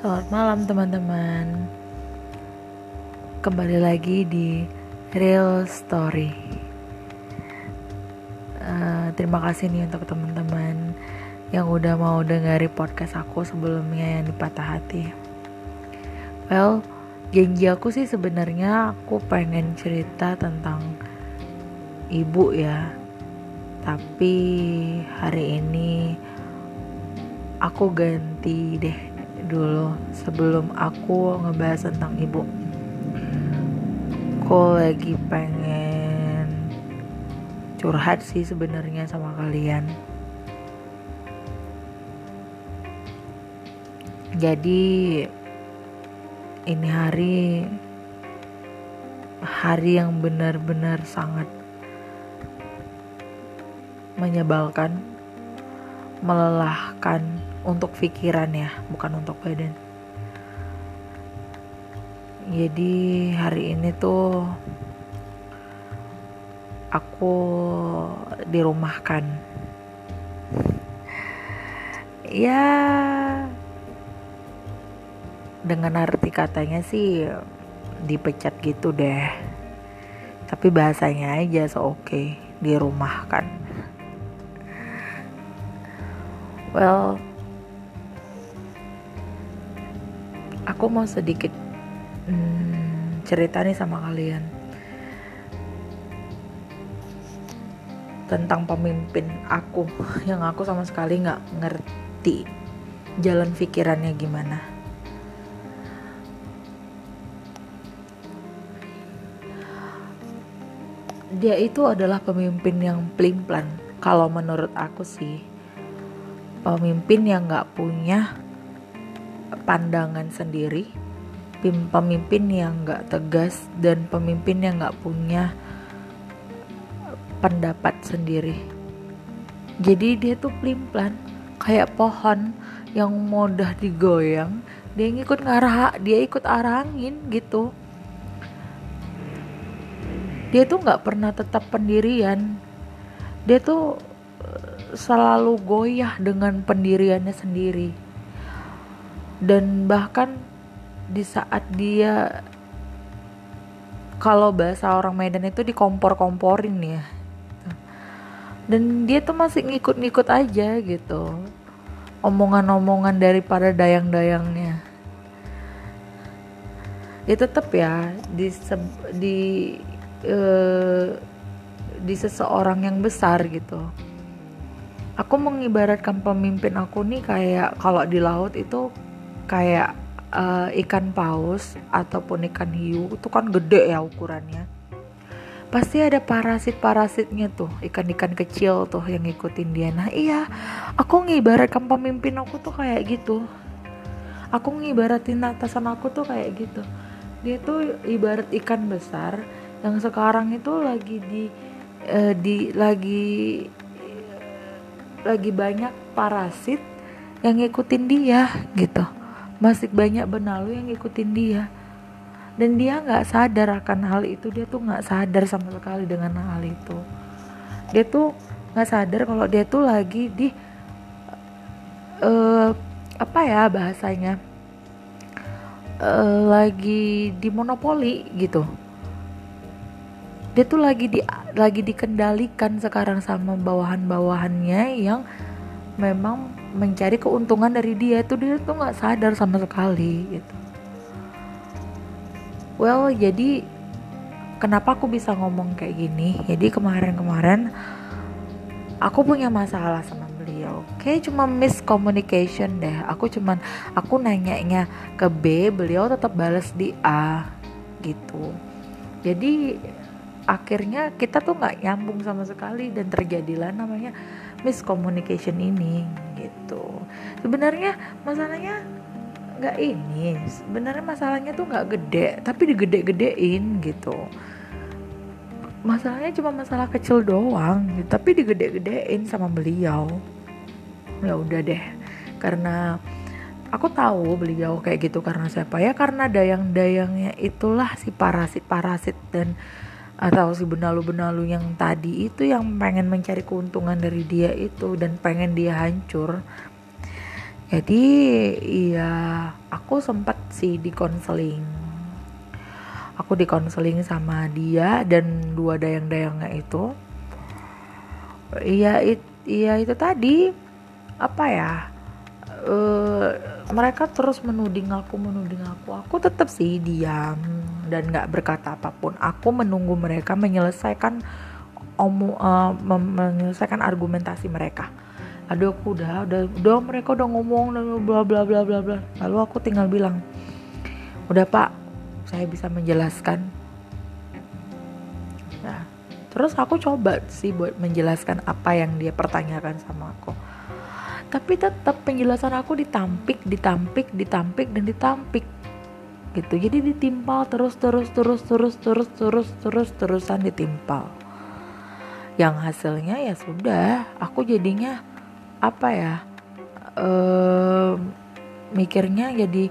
Selamat malam teman-teman. Kembali lagi di Real Story. Uh, Terima kasih nih untuk teman-teman Yang udah mau dengari podcast aku sebelumnya yang di patah hati. Well, janji aku sih sebenarnya aku pengen cerita tentang ibu ya. Tapi hari ini aku ganti deh dulu sebelum aku ngebahas tentang ibu. Aku lagi pengen curhat sih sebenarnya sama kalian. Jadi ini hari hari yang benar-benar sangat menyebalkan melelahkan untuk pikiran ya bukan untuk badan. Jadi hari ini tuh aku dirumahkan. Ya dengan arti katanya sih dipecat gitu deh. Tapi bahasanya aja so oke okay, dirumahkan. Well aku mau sedikit hmm, cerita nih sama kalian tentang pemimpin aku yang aku sama sekali nggak ngerti jalan pikirannya gimana. Dia itu adalah pemimpin yang pelin-pelan. Kalau menurut aku sih, pemimpin yang nggak punya pandangan sendiri pemimpin yang gak tegas dan pemimpin yang gak punya pendapat sendiri. Jadi dia tuh plimplan kayak pohon yang mudah digoyang dia ngikut ngarah dia ikut arah angin gitu. Dia tuh nggak pernah tetap pendirian. Dia tuh eh, selalu goyah dengan pendiriannya sendiri dan bahkan di saat dia kalau bahasa orang Medan itu dikompor-komporin ya. Dan dia tuh masih ngikut-ngikut aja gitu. Omongan-omongan daripada dayang-dayangnya. Ya tetap ya di di uh, di seseorang yang besar gitu. Aku mengibaratkan pemimpin aku nih kayak kalau di laut itu kayak uh, ikan paus ataupun ikan hiu itu kan gede ya ukurannya. Pasti ada parasit-parasitnya tuh ikan-ikan kecil tuh yang ngikutin dia. Nah iya aku ngibaratkan pemimpin aku tuh kayak gitu. Aku ngibaratin atasan aku tuh kayak gitu. Dia tuh ibarat ikan besar yang sekarang itu lagi di uh, di lagi lagi banyak parasit yang ngikutin dia gitu masih banyak benalu yang ngikutin dia. Dan dia nggak sadar akan hal itu. Dia tuh nggak sadar sama sekali dengan hal itu. Dia tuh nggak sadar kalau dia tuh lagi di uh, apa ya bahasanya? Uh, lagi di monopoli gitu. Dia tuh lagi di lagi dikendalikan sekarang sama bawahan-bawahannya yang memang mencari keuntungan dari dia itu dia tuh nggak sadar sama sekali gitu. Well jadi kenapa aku bisa ngomong kayak gini? Jadi kemarin-kemarin aku punya masalah sama beliau. Kayak cuma miscommunication deh. Aku cuman aku nanyanya ke B beliau tetap balas di A gitu. Jadi akhirnya kita tuh nggak nyambung sama sekali dan terjadilah namanya miscommunication ini gitu. Sebenarnya masalahnya nggak ini. Sebenarnya masalahnya tuh nggak gede tapi digede-gedein gitu. Masalahnya cuma masalah kecil doang gitu, tapi digede-gedein sama beliau. Ya udah deh karena aku tahu beliau kayak gitu karena siapa. Ya karena dayang-dayangnya itulah si parasit-parasit dan atau si benalu-benalu yang tadi itu yang pengen mencari keuntungan dari dia itu dan pengen dia hancur. Jadi iya aku sempat sih di konseling aku di konseling sama dia dan dua dayang-dayangnya itu. Iya it, iya itu tadi. Apa ya? Uh, mereka terus menuding aku menuding aku. Aku tetap sih diam dan nggak berkata apa pun. Aku menunggu mereka menyelesaikan omu uh, menyelesaikan argumentasi mereka. Aduh aku udah udah udah mereka udah ngomong dan bla bla bla bla bla. Lalu aku tinggal bilang udah pak saya bisa menjelaskan. Nah terus aku coba sih buat menjelaskan apa yang dia pertanyakan sama aku. Tapi tetap penjelasan aku ditampik ditampik ditampik dan ditampik gitu. Jadi ditimpal terus terus terus terus terus terus terus terusan ditimpal. Yang hasilnya ya sudah aku jadinya apa ya uh, mikirnya jadi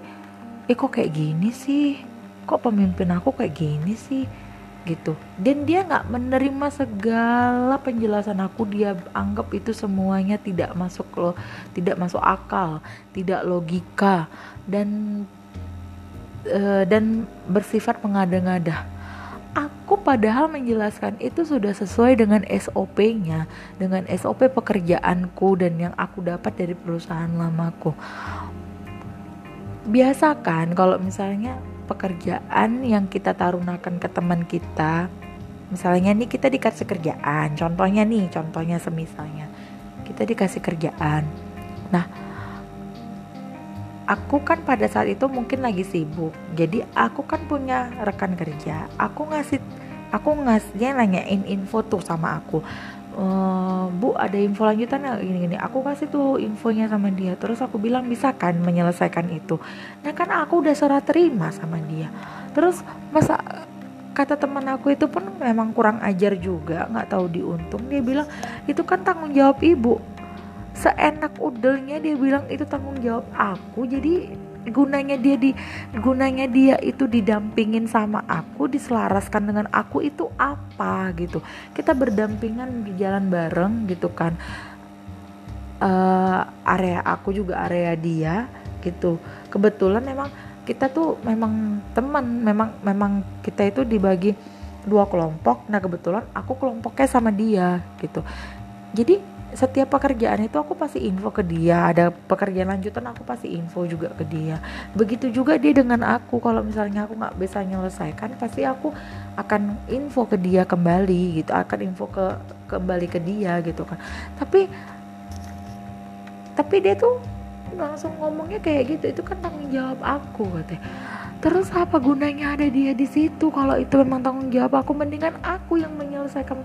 eh kok kayak gini sih? Kok pemimpin aku kayak gini sih? Gitu. Dan dia nggak menerima segala penjelasan aku. Dia anggap itu semuanya tidak masuk lo tidak masuk akal tidak logika. Dan uh, dan bersifat mengada-ngada aku padahal menjelaskan itu sudah sesuai dengan SOP-nya, dengan SOP pekerjaanku dan yang aku dapat dari perusahaan lamaku. Biasa kan kalau misalnya pekerjaan yang kita taruhkan ke teman kita, misalnya nih kita dikasih kerjaan, contohnya nih, contohnya semisalnya kita dikasih kerjaan. Nah, aku kan pada saat itu mungkin lagi sibuk. Jadi aku kan punya rekan kerja. Aku ngasih aku ngasihnya nanyain info tuh sama aku. E, bu ada info lanjutan nggak? Gini gini. Aku kasih tuh infonya sama dia. Terus aku bilang bisa kan menyelesaikan itu? Nah kan aku udah serah terima sama dia. Terus masa kata teman aku itu pun memang kurang ajar juga nggak tahu diuntung. Dia bilang itu kan tanggung jawab ibu seenak udelnya dia bilang itu tanggung jawab aku. Jadi gunanya dia di gunanya dia itu didampingin sama aku diselaraskan dengan aku itu apa gitu. Kita berdampingan di jalan bareng gitu kan. Uh, area aku juga area dia gitu. Kebetulan memang kita tuh memang teman memang memang kita itu dibagi dua kelompok. Nah kebetulan aku kelompoknya sama dia gitu. Jadi setiap pekerjaan itu aku pasti info ke dia. Ada pekerjaan lanjutan aku pasti info juga ke dia. Begitu juga dia dengan aku. Kalau misalnya aku nggak bisa menyelesaikan pasti aku akan info ke dia kembali gitu. Akan info ke kembali ke dia gitu kan. Tapi tapi dia tuh langsung ngomongnya kayak gitu. Itu kan tanggung jawab aku katanya. Terus apa gunanya ada dia di situ? Kalau itu memang tanggung jawab aku mendingan aku yang menyelesaikan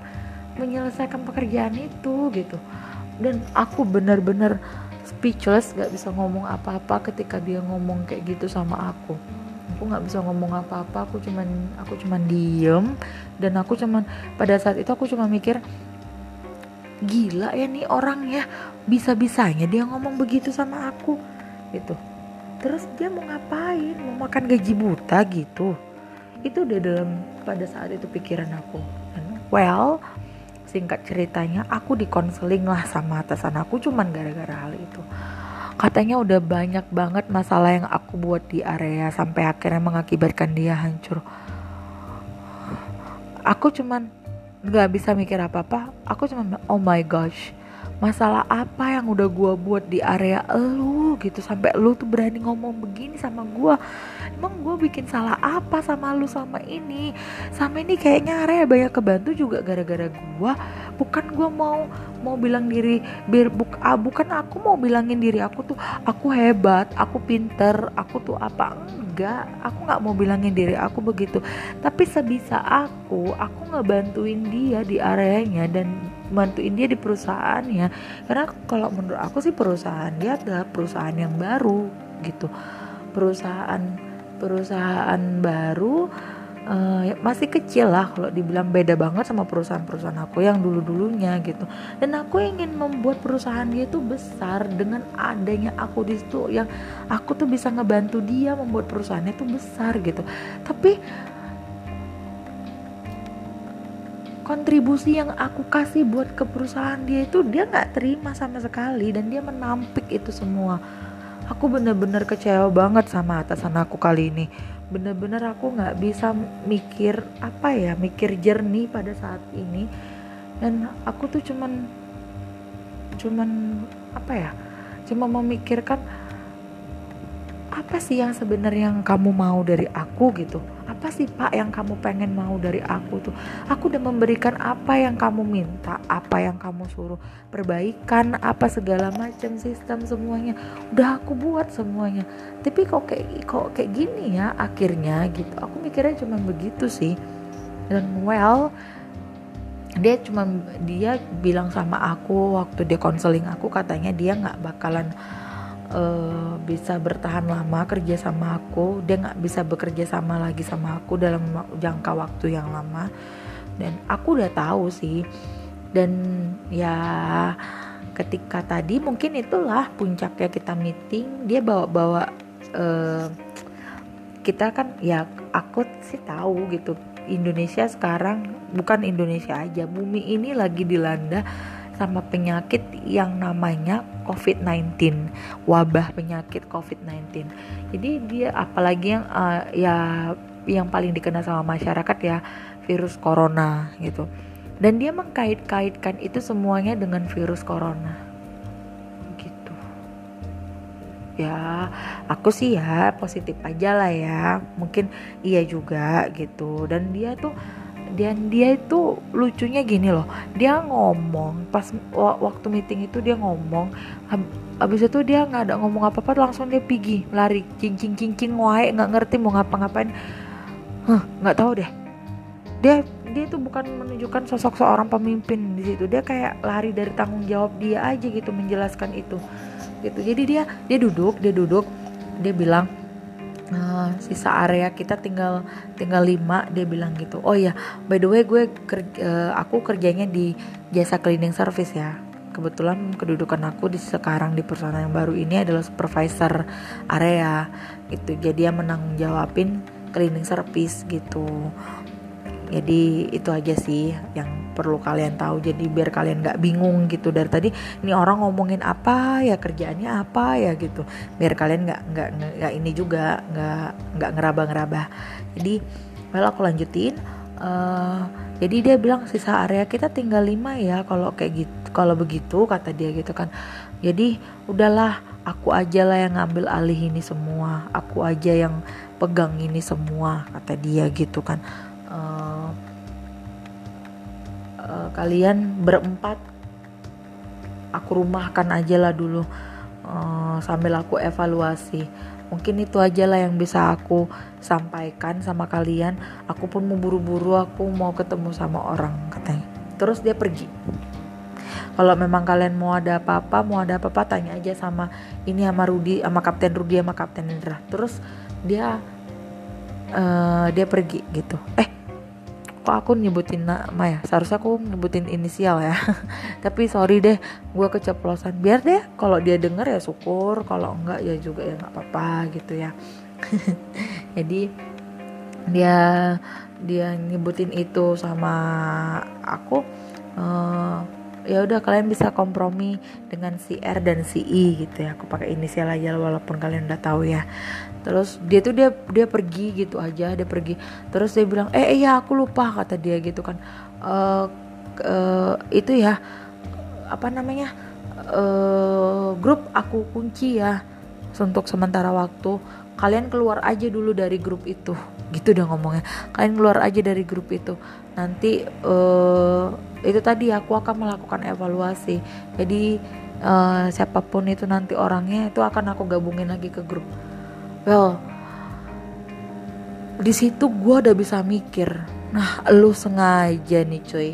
menyelesaikan pekerjaan itu gitu. Dan aku benar-benar speechless gak bisa ngomong apa-apa ketika dia ngomong kayak gitu sama aku. Aku nggak bisa ngomong apa-apa aku cuman aku cuman diem. Dan aku cuman pada saat itu aku cuma mikir gila ya nih orang ya bisa-bisanya dia ngomong begitu sama aku. Gitu. Terus dia mau ngapain? Mau makan gaji buta gitu. Itu udah dalam pada saat itu pikiran aku. Well singkat ceritanya aku dikonseling lah sama atasan aku cuman gara-gara hal itu. Katanya udah banyak banget masalah yang aku buat di area sampai akhirnya mengakibatkan dia hancur. Aku cuman nggak bisa mikir apa-apa. Aku cuman oh my gosh masalah apa yang udah gue buat di area lu? Gitu sampai lu tuh berani ngomong begini sama gue emang gue bikin salah apa sama lu sama ini? Sama ini kayaknya area banyak kebantu juga gara-gara gue bukan gue mau mau bilang diri biar buk, ah, bukan aku mau bilangin diri aku tuh aku hebat aku pinter aku tuh apa? Enggak aku nggak mau bilangin diri aku begitu. Tapi sebisa aku aku ngebantuin dia di areanya dan bantuin dia di perusahaannya. Karena kalau menurut aku sih perusahaan dia adalah perusahaan yang baru gitu. Perusahaan perusahaan baru uh, masih kecil lah kalau dibilang beda banget sama perusahaan-perusahaan aku yang dulu-dulunya gitu. Dan aku ingin membuat perusahaan dia tuh besar dengan adanya aku di situ yang aku tuh bisa ngebantu dia membuat perusahaannya tuh besar gitu. Tapi kontribusi yang aku kasih buat ke perusahaan dia itu dia nggak terima sama sekali dan dia menampik itu semua aku bener-bener kecewa banget sama atasan aku kali ini. Bener-bener aku nggak bisa mikir apa ya mikir jernih pada saat ini. Dan aku tuh cuman cuman apa ya cuma memikirkan apa sih yang sebenarnya yang kamu mau dari aku gitu apa sih pak yang kamu pengen mau dari aku tuh? Aku udah memberikan apa yang kamu minta apa yang kamu suruh. Perbaikan apa segala macam sistem semuanya. Udah aku buat semuanya. Tapi kok kayak kok kayak gini ya akhirnya gitu. Aku mikirnya cuma begitu sih. Dan well dia cuma dia bilang sama aku waktu dia konseling aku katanya dia nggak bakalan uh, bisa bertahan lama kerja sama aku dia nggak bisa bekerja sama lagi sama aku dalam jangka waktu yang lama. Dan aku udah tahu sih. Dan ya ketika tadi mungkin itulah puncaknya kita meeting dia bawa-bawa uh, kita kan ya aku sih tahu gitu. Indonesia sekarang bukan Indonesia aja bumi ini lagi dilanda sama penyakit yang namanya COVID-19, wabah penyakit COVID-19. Jadi dia apalagi yang uh, ya yang paling dikenal sama masyarakat ya virus corona gitu. Dan dia mengkait-kaitkan itu semuanya dengan virus corona. Gitu. Ya, aku sih ya positif aja lah ya. Mungkin iya juga gitu. Dan dia tuh dan dia itu lucunya gini loh. Dia ngomong pas waktu meeting itu dia ngomong habis itu dia nggak ada ngomong apa apa langsung dia pergi lari cincin cincin wae nggak ngerti mau ngapa-ngapain. Huh, nggak tahu deh. Dia dia itu bukan menunjukkan sosok seorang pemimpin di situ. Dia kayak lari dari tanggung jawab dia aja gitu menjelaskan itu. Gitu. Jadi dia dia duduk dia duduk dia bilang uh, sisa area kita tinggal tinggal lima dia bilang gitu. Oh ya by the way gue kerja, eh, aku kerjanya di jasa cleaning service ya. Kebetulan kedudukan aku di sekarang di perusahaan yang baru ini adalah supervisor area gitu. Jadi dia menanggung jawabin cleaning service gitu jadi itu aja sih yang perlu kalian tahu. Jadi biar kalian nggak bingung gitu. Dari tadi ini orang ngomongin apa ya? Kerjaannya apa ya? gitu. Biar kalian nggak nggak nggak ini juga nggak nggak ngeraba-ngeraba jadi well aku lanjutin. Uh, jadi dia bilang sisa area kita tinggal lima ya kalau kayak gitu kalau begitu kata dia gitu kan. Jadi udahlah aku aja lah yang ngambil alih ini semua. Aku aja yang pegang ini semua kata dia gitu kan uh, uh, kalian berempat aku rumahkan aja lah dulu uh, sambil aku evaluasi. Mungkin itu aja lah yang bisa aku sampaikan sama kalian. Aku pun mau buru-buru aku mau ketemu sama orang katanya. Terus dia pergi. Kalau memang kalian mau ada apa-apa mau ada apa-apa tanya aja sama ini sama Rudi sama Kapten Rudi sama Kapten Indra. Terus dia uh, dia pergi gitu. Eh kok aku nyebutin nama ya? Seharusnya aku nyebutin inisial ya. Tapi sorry deh gue keceplosan. Biar deh kalau dia denger ya syukur kalau enggak ya juga ya nggak apa-apa gitu ya. Jadi dia dia nyebutin itu sama aku uh, ya udah kalian bisa kompromi dengan si R dan si I gitu ya. Aku pakai inisial aja walaupun kalian udah tahu ya terus dia tuh dia dia pergi gitu aja dia pergi. Terus dia bilang eh iya aku lupa kata dia gitu kan. Uh, uh, itu ya apa namanya uh, grup aku kunci ya untuk sementara waktu. Kalian keluar aja dulu dari grup itu gitu udah ngomongnya. Kalian keluar aja dari grup itu. Nanti uh, itu tadi aku akan melakukan evaluasi. Jadi uh, siapa pun itu nanti orangnya itu akan aku gabungin lagi ke grup well di situ gue udah bisa mikir nah lu sengaja nih cuy.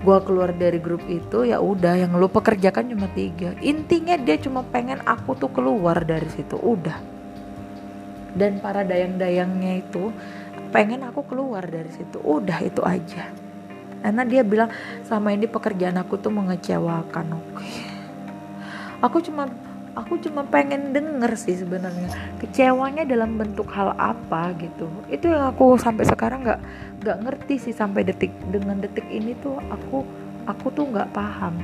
Gue keluar dari grup itu ya udah yang lu pekerjakan cuma tiga. Intinya dia cuma pengen aku tuh keluar dari situ udah. Dan para dayang-dayangnya itu pengen aku keluar dari situ udah itu aja. Karena dia bilang sama ini pekerjaan aku tuh mengecewakan oke. Aku cuma aku cuma pengen denger sih sebenarnya kecewanya dalam bentuk hal apa gitu. Itu yang aku sampai sekarang nggak nggak ngerti sih sampai detik dengan detik ini tuh aku aku tuh nggak paham.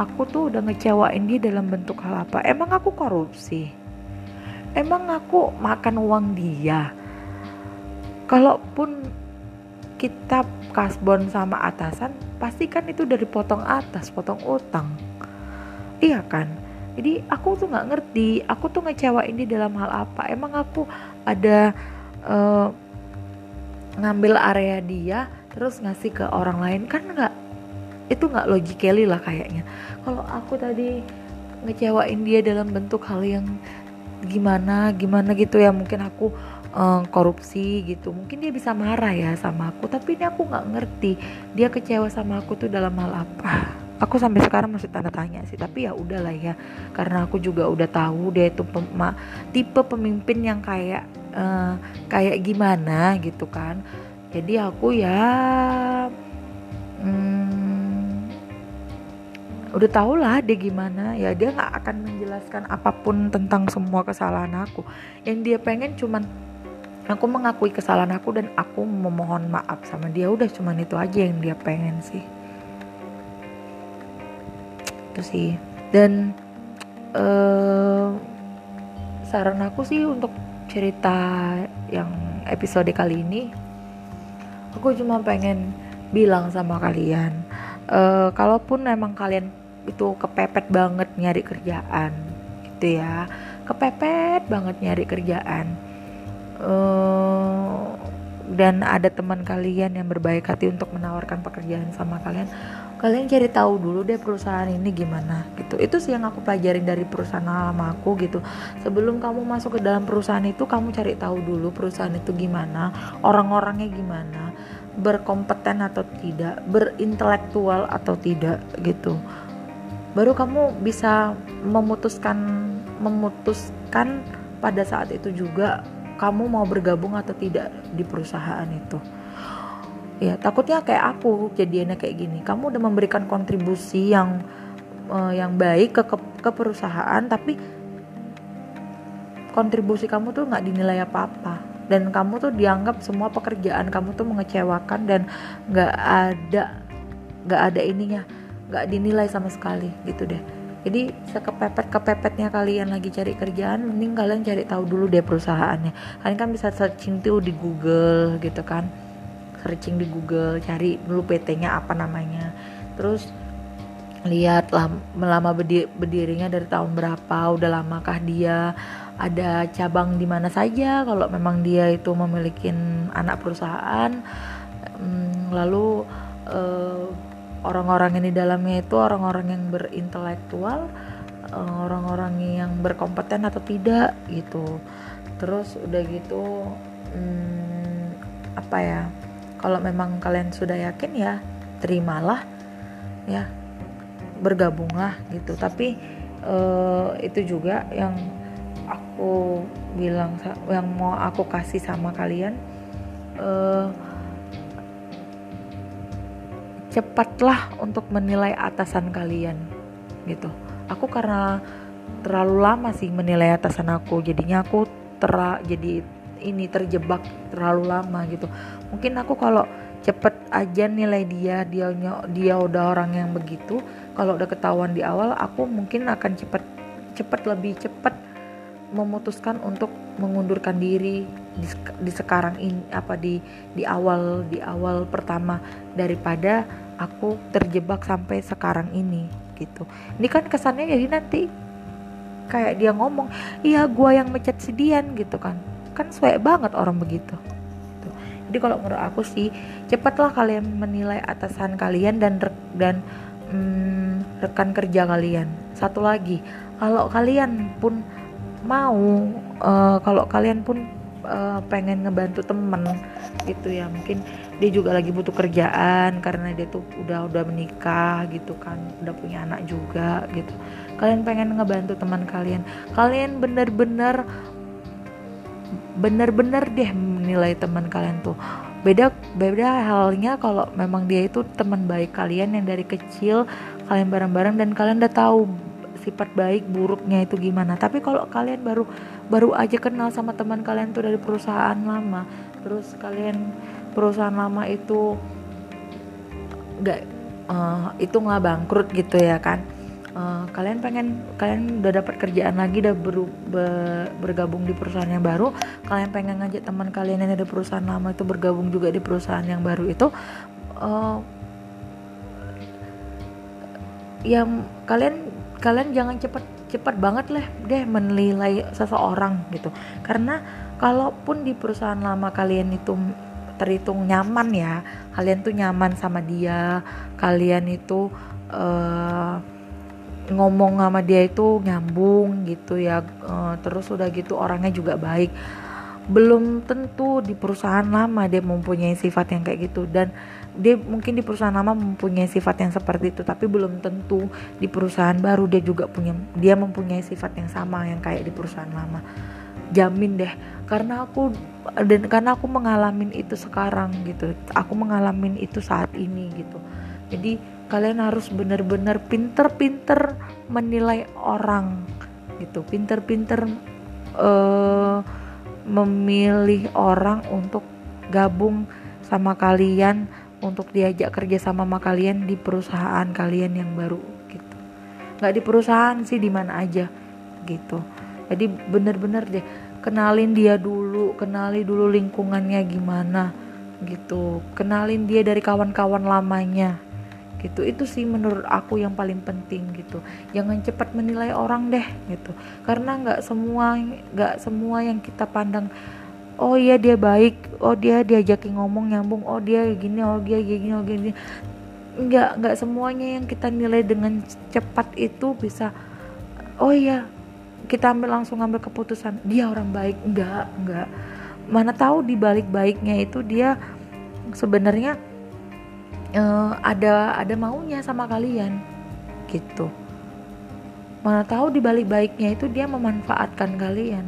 Aku tuh udah ngecewain dia dalam bentuk hal apa. Emang aku korupsi? Emang aku makan uang dia? Kalaupun kita kasbon sama atasan pasti kan itu dari potong atas potong utang. Iya kan jadi aku tuh nggak ngerti aku tuh ngecewain dia dalam hal apa. Emang aku ada uh, ngambil area dia terus ngasih ke orang lain kan nggak itu nggak logically lah kayaknya. Kalau aku tadi ngecewain dia dalam bentuk hal yang gimana gimana gitu ya mungkin aku uh, korupsi gitu. Mungkin dia bisa marah ya sama aku tapi ini aku nggak ngerti dia kecewa sama aku tuh dalam hal apa aku sampai sekarang masih tanda tanya sih tapi ya udahlah ya. Karena aku juga udah tahu dia itu pema, tipe pemimpin yang kayak uh, kayak gimana gitu kan. Jadi aku ya hmm, udah tau lah dia gimana. Ya dia nggak akan menjelaskan apa pun tentang semua kesalahan aku. Yang dia pengen cuman aku mengakui kesalahan aku dan aku memohon maaf sama dia. Udah cuman itu aja yang dia pengen sih itu sih. Dan uh, saran aku sih untuk cerita yang episode kali ini aku cuma pengen bilang sama kalian uh, kalaupun memang kalian itu kepepet banget nyari kerjaan gitu ya. Kepepet banget nyari kerjaan. Uh, dan ada teman kalian yang berbaik hati untuk menawarkan pekerjaan sama kalian kalian cari tahu dulu deh perusahaan ini gimana gitu. Itu sih yang aku pelajarin dari perusahaan lama aku gitu. Sebelum kamu masuk ke dalam perusahaan itu kamu cari tahu dulu perusahaan itu gimana orang-orangnya gimana berkompeten atau tidak berintelektual atau tidak gitu. Baru kamu bisa memutuskan memutuskan pada saat itu juga kamu mau bergabung atau tidak di perusahaan itu ya takutnya kayak aku jadiannya kayak gini. Kamu udah memberikan kontribusi yang uh, yang baik ke, ke ke perusahaan tapi kontribusi kamu tuh nggak dinilai apa apa dan kamu tuh dianggap semua pekerjaan kamu tuh mengecewakan dan nggak ada nggak ada ininya nggak dinilai sama sekali gitu deh. Jadi sekepepet kepepetnya kalian lagi cari kerjaan mending kalian cari tahu dulu deh perusahaannya. Kalian kan bisa searching tuh di Google gitu kan searching di Google cari dulu PT-nya apa namanya. Terus lihat lama berdirinya dari tahun berapa udah lamakah dia ada cabang di mana saja. Kalau memang dia itu memiliki anak perusahaan hmm, lalu uh, orang-orang ini dalamnya itu orang-orang yang berintelektual eh, orang-orang yang berkompeten atau tidak gitu. Terus udah gitu hmm, apa ya kalau memang kalian sudah yakin ya terimalah ya. Bergabunglah gitu. Tapi uh, itu juga yang aku bilang yang mau aku kasih sama kalian uh, cepatlah untuk menilai atasan kalian gitu. Aku karena terlalu lama sih menilai atasan aku jadinya aku ter jadi ini terjebak terlalu lama gitu mungkin aku kalau cepet aja nilai dia dia dia udah orang yang begitu kalau udah ketahuan di awal aku mungkin akan cepet cepet lebih cepet memutuskan untuk mengundurkan diri di, di sekarang ini apa di di awal di awal pertama daripada aku terjebak sampai sekarang ini gitu ini kan kesannya jadi nanti kayak dia ngomong iya gua yang mecat si Dian gitu kan kan suek banget orang begitu gitu. Jadi kalau menurut aku sih cepatlah kalian menilai atasan kalian dan dan hmm, rekan kerja kalian. Satu lagi kalau kalian pun mau uh, kalau kalian pun uh, pengen ngebantu temen gitu ya. Mungkin dia juga lagi butuh kerjaan karena dia tuh udah udah menikah gitu kan udah punya anak juga gitu. Kalian pengen ngebantu teman kalian. Kalian bener-bener bener-bener deh menilai teman kalian tuh. Beda beda halnya kalau memang dia itu teman baik kalian yang dari kecil kalian bareng-bareng dan kalian udah tahu sifat baik buruknya itu gimana. Tapi kalau kalian baru baru aja kenal sama teman kalian tuh dari perusahaan lama terus kalian perusahaan lama itu nggak uh, itu nggak bangkrut gitu ya kan uh, kalian pengen kalian udah dapat kerjaan lagi udah ber, ber, bergabung di perusahaan yang baru kalian pengen ngajak teman kalian yang ada perusahaan lama itu bergabung juga di perusahaan yang baru itu uh, yang kalian kalian jangan cepat cepat banget lah deh menilai seseorang gitu. Karena kalaupun di perusahaan lama kalian itu terhitung nyaman ya kalian tuh nyaman sama dia kalian itu uh, ngomong sama dia itu nyambung gitu ya uh, terus udah gitu orangnya juga baik. Belum tentu di perusahaan lama dia mempunyai sifat yang kayak gitu dan dia mungkin di perusahaan lama mempunyai sifat yang seperti itu tapi belum tentu di perusahaan baru dia juga punya dia mempunyai sifat yang sama yang kayak di perusahaan lama. Jamin deh karena aku dan karena aku mengalami itu sekarang gitu aku mengalami itu saat ini gitu. Jadi kalian harus benar-benar pinter-pinter menilai orang gitu. Pinter-pinter uh, memilih orang untuk gabung sama kalian untuk diajak kerja sama sama kalian di perusahaan kalian yang baru gitu. Nggak di perusahaan sih di mana aja gitu. Jadi bener-bener deh kenalin dia dulu kenali dulu lingkungannya gimana gitu. Kenalin dia dari kawan-kawan lamanya gitu. Itu sih menurut aku yang paling penting gitu. Jangan cepat menilai orang deh gitu. Karena nggak semua nggak semua yang kita pandang oh iya dia baik. Oh dia diajakin ngomong nyambung. Oh dia gini oh dia gini oh gini. Nggak nggak semuanya yang kita nilai dengan cepat itu bisa oh iya kita ambil langsung ambil keputusan. Dia orang baik. Enggak enggak mana tahu di balik baiknya itu dia sebenarnya uh, ada ada maunya sama kalian gitu. Mana tahu di balik baiknya itu dia memanfaatkan kalian.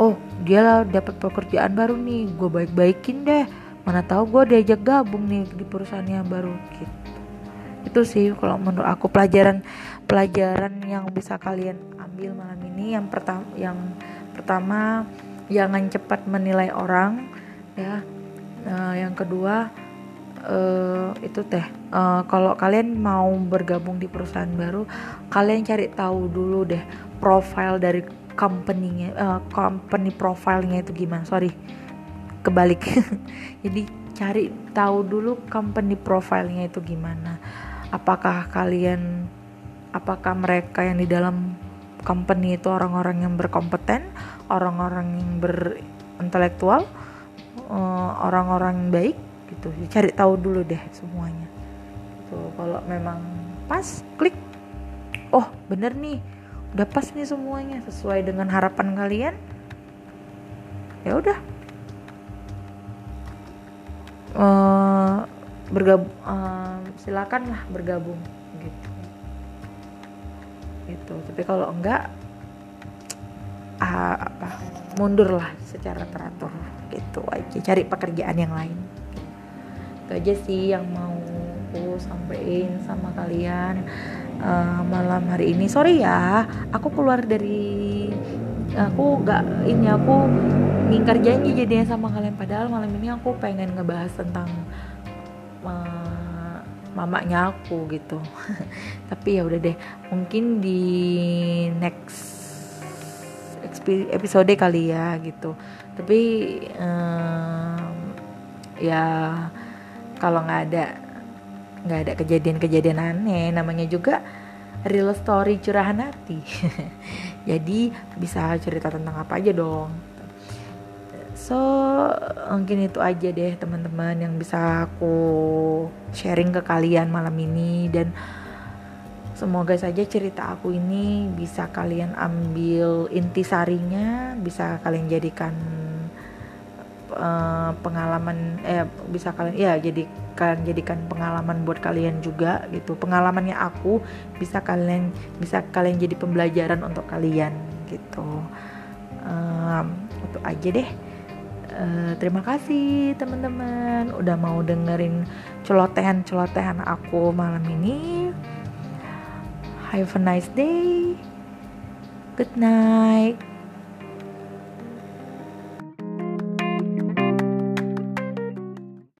Oh dia dapat pekerjaan baru nih gue baik-baikin deh. Mana tahu gue diajak gabung nih di perusahaannya baru gitu. Itu sih kalau menurut aku pelajaran pelajaran yang bisa kalian ambil malam ini. Yang pertama yang pertama jangan cepat menilai orang ya. Nah, yang kedua uh, itu teh uh, kalau kalian mau bergabung di perusahaan baru kalian cari tahu dulu deh profile dari company-nya uh, company profilnya itu gimana. Sorry kebalik. Jadi cari tahu dulu company profilnya itu gimana. Apakah kalian apakah mereka yang di dalam company itu orang-orang yang berkompeten orang-orang yang berintelektual uh, orang-orang yang baik gitu. Cari tahu dulu deh semuanya. Tuh kalau memang pas klik. Oh bener nih. Udah pas nih semuanya. Sesuai dengan harapan kalian. Ya udah. Uh, bergabung uh, silakan lah bergabung gitu. Itu tapi kalau enggak uh, apa mundur lah secara teratur. Gitu aja. Cari pekerjaan yang lain itu aja sih yang mau aku sampaikan sama kalian uh, malam hari ini. Sorry ya aku keluar dari aku gak ini aku ngingkar janji jadinya sama kalian. Padahal malam ini aku pengen ngebahas tentang uh, mamanya aku gitu. Tapi ya udah deh mungkin di next episode kali ya gitu. Tapi um, ya kalau nggak ada nggak ada kejadian-kejadian aneh namanya juga real story curahan hati. Jadi bisa cerita tentang apa aja dong. So mungkin itu aja deh teman-teman yang bisa aku sharing ke kalian malam ini. Dan semoga saja cerita aku ini bisa kalian ambil intisarinya bisa kalian jadikan uh, pengalaman eh bisa kalian ya jadi jadikan pengalaman buat kalian juga gitu. Pengalamannya aku bisa kalian bisa kalian jadi pembelajaran untuk kalian gitu. Um, itu aja deh. Uh, terima kasih teman-teman udah mau dengerin celotehan-celotehan aku malam ini. Have a nice day. Good night